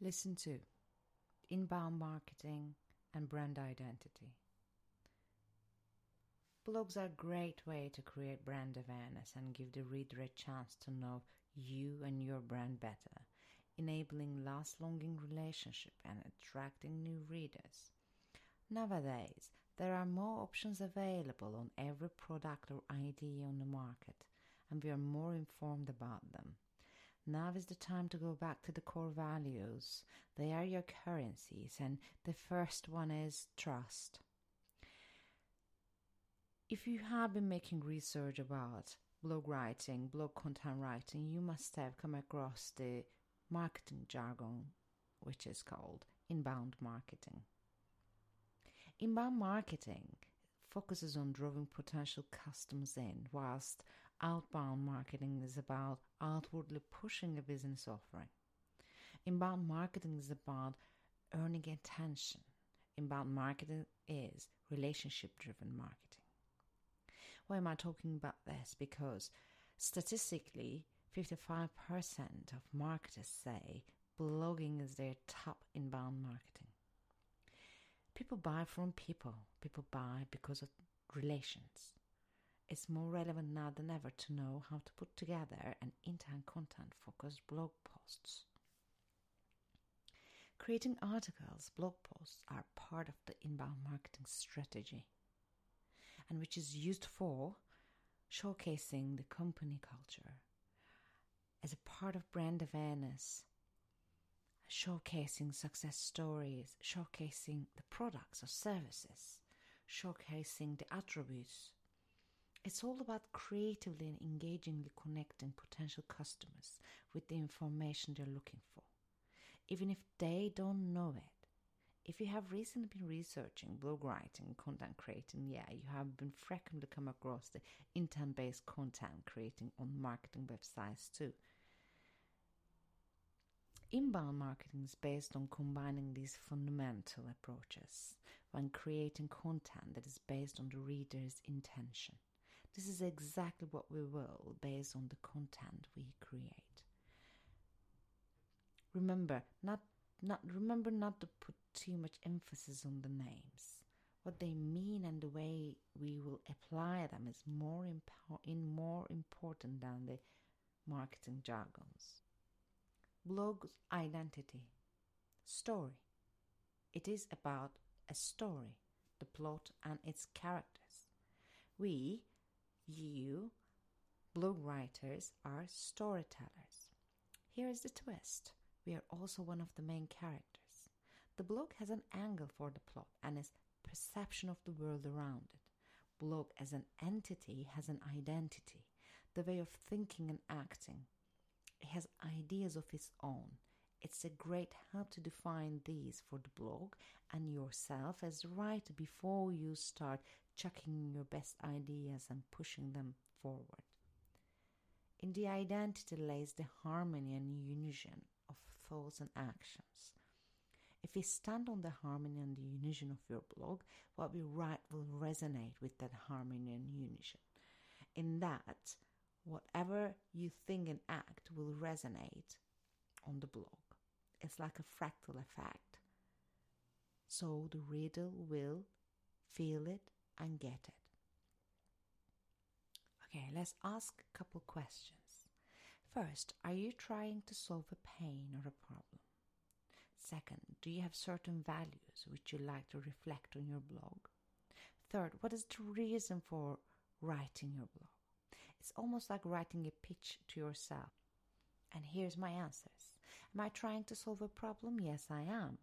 Listen to inbound marketing and brand identity. Blogs are a great way to create brand awareness and give the reader a chance to know you and your brand better, enabling last-longing relationship and attracting new readers. Nowadays, there are more options available on every product or idea on the market, and we are more informed about them. Now is the time to go back to the core values. They are your currencies, and the first one is trust. If you have been making research about blog writing, blog content writing, you must have come across the marketing jargon, which is called inbound marketing. Inbound marketing focuses on drawing potential customers in, whilst outbound marketing is about outwardly pushing a business offering. Inbound marketing is about earning attention. Inbound marketing is relationship driven marketing. Why am I talking about this? Because statistically, 55% of marketers say blogging is their top inbound marketing. People buy from people. People buy because of relations. It's more relevant now than ever to know how to put together an intent content focused blog posts. Creating articles, blog posts are part of the inbound marketing strategy and which is used for showcasing the company culture as a part of brand awareness showcasing success stories, showcasing the products or services, showcasing the attributes. It's all about creatively and engagingly connecting potential customers with the information they're looking for, even if they don't know it. If you have recently been researching blog writing, content creating, yeah, you have been frequently come across the intent based content creating on marketing websites too. Inbound marketing is based on combining these fundamental approaches when creating content that is based on the reader's intention. This is exactly what we will based on the content we create. Remember not not remember not to put too much emphasis on the names. What they mean and the way we will apply them is more impo- in more important than the marketing jargons blog's identity. Story. It is about a story, the plot and its characters. We, you, blog writers are storytellers. Here is the twist. We are also one of the main characters. The blog has an angle for the plot and its perception of the world around it. Blog as an entity has an identity, the way of thinking and acting, it has ideas of its own. It's a great help to define these for the blog and yourself as right before you start chucking your best ideas and pushing them forward. In the identity lays the harmony and union of thoughts and actions. If we stand on the harmony and the union of your blog, what we write will resonate with that harmony and union. In that, whatever you think and act will resonate on the blog. It's like a fractal effect. So the reader will feel it and get it. Okay, let's ask a couple questions. First, are you trying to solve a pain or a problem? Second, do you have certain values which you like to reflect on your blog? Third, what is the reason for writing your blog? It's almost like writing a pitch to yourself. And here's my answers. Am I trying to solve a problem? Yes, I am.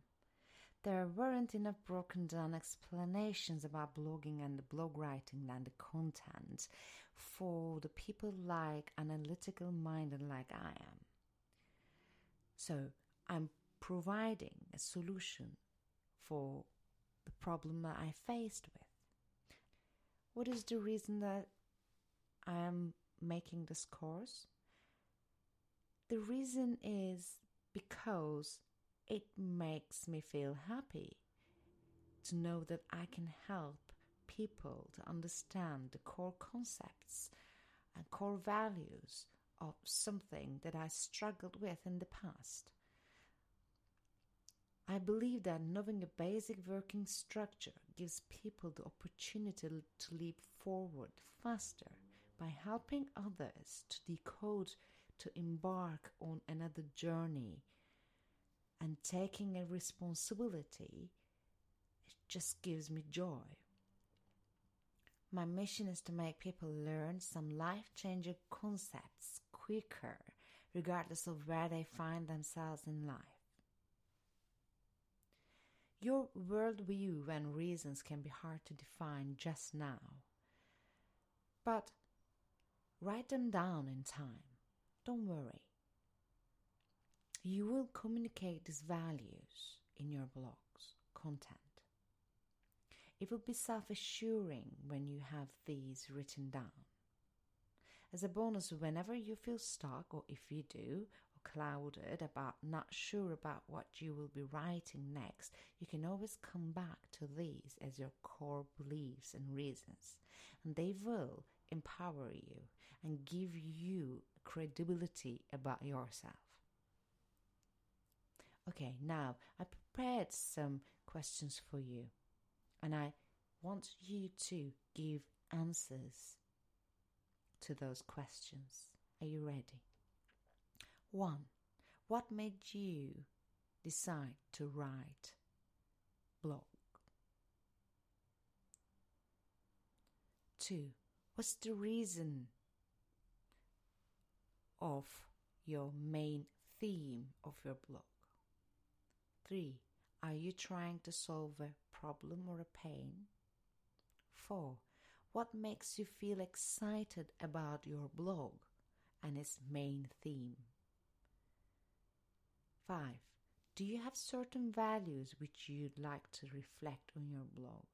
There weren't enough broken down explanations about blogging and the blog writing and the content for the people like analytical minded like I am. So I'm providing a solution for the problem that I faced with. What is the reason that I am making this course? The reason is because it makes me feel happy to know that I can help people to understand the core concepts and core values of something that I struggled with in the past. I believe that knowing a basic working structure gives people the opportunity to leap forward faster by helping others to decode, to embark on another journey, and taking a responsibility. It just gives me joy. My mission is to make people learn some life changing concepts quicker, regardless of where they find themselves in life. Your worldview and reasons can be hard to define just now, but write them down in time. Don't worry. You will communicate these values in your blog's content. It will be self assuring when you have these written down. As a bonus, whenever you feel stuck, or if you do, or clouded about not sure about what you will be writing next, you can always come back to these as your core beliefs and reasons, and they will empower you and give you credibility about yourself. Okay, now I prepared some questions for you, and I want you to give answers to those questions. Are you ready? 1. What made you decide to write blog? 2. What's the reason of your main theme of your blog? 3. Are you trying to solve a problem or a pain? 4. What makes you feel excited about your blog and its main theme? 5. Do you have certain values which you'd like to reflect on your blog?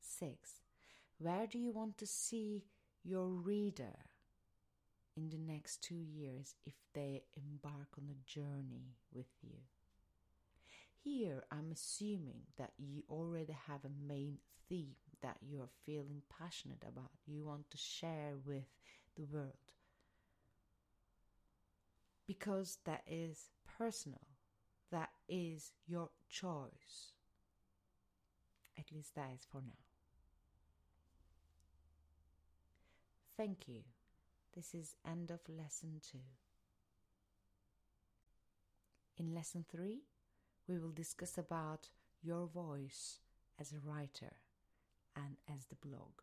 6. Where do you want to see your reader in the next two years if they embark on a journey with you? Here, I'm assuming that you already have a main theme that you're feeling passionate about, you want to share with the world because that is personal. That is your choice. At least that is for now. Thank you. This is end of lesson 2. In lesson 3, we will discuss about your voice as a writer and as the blog.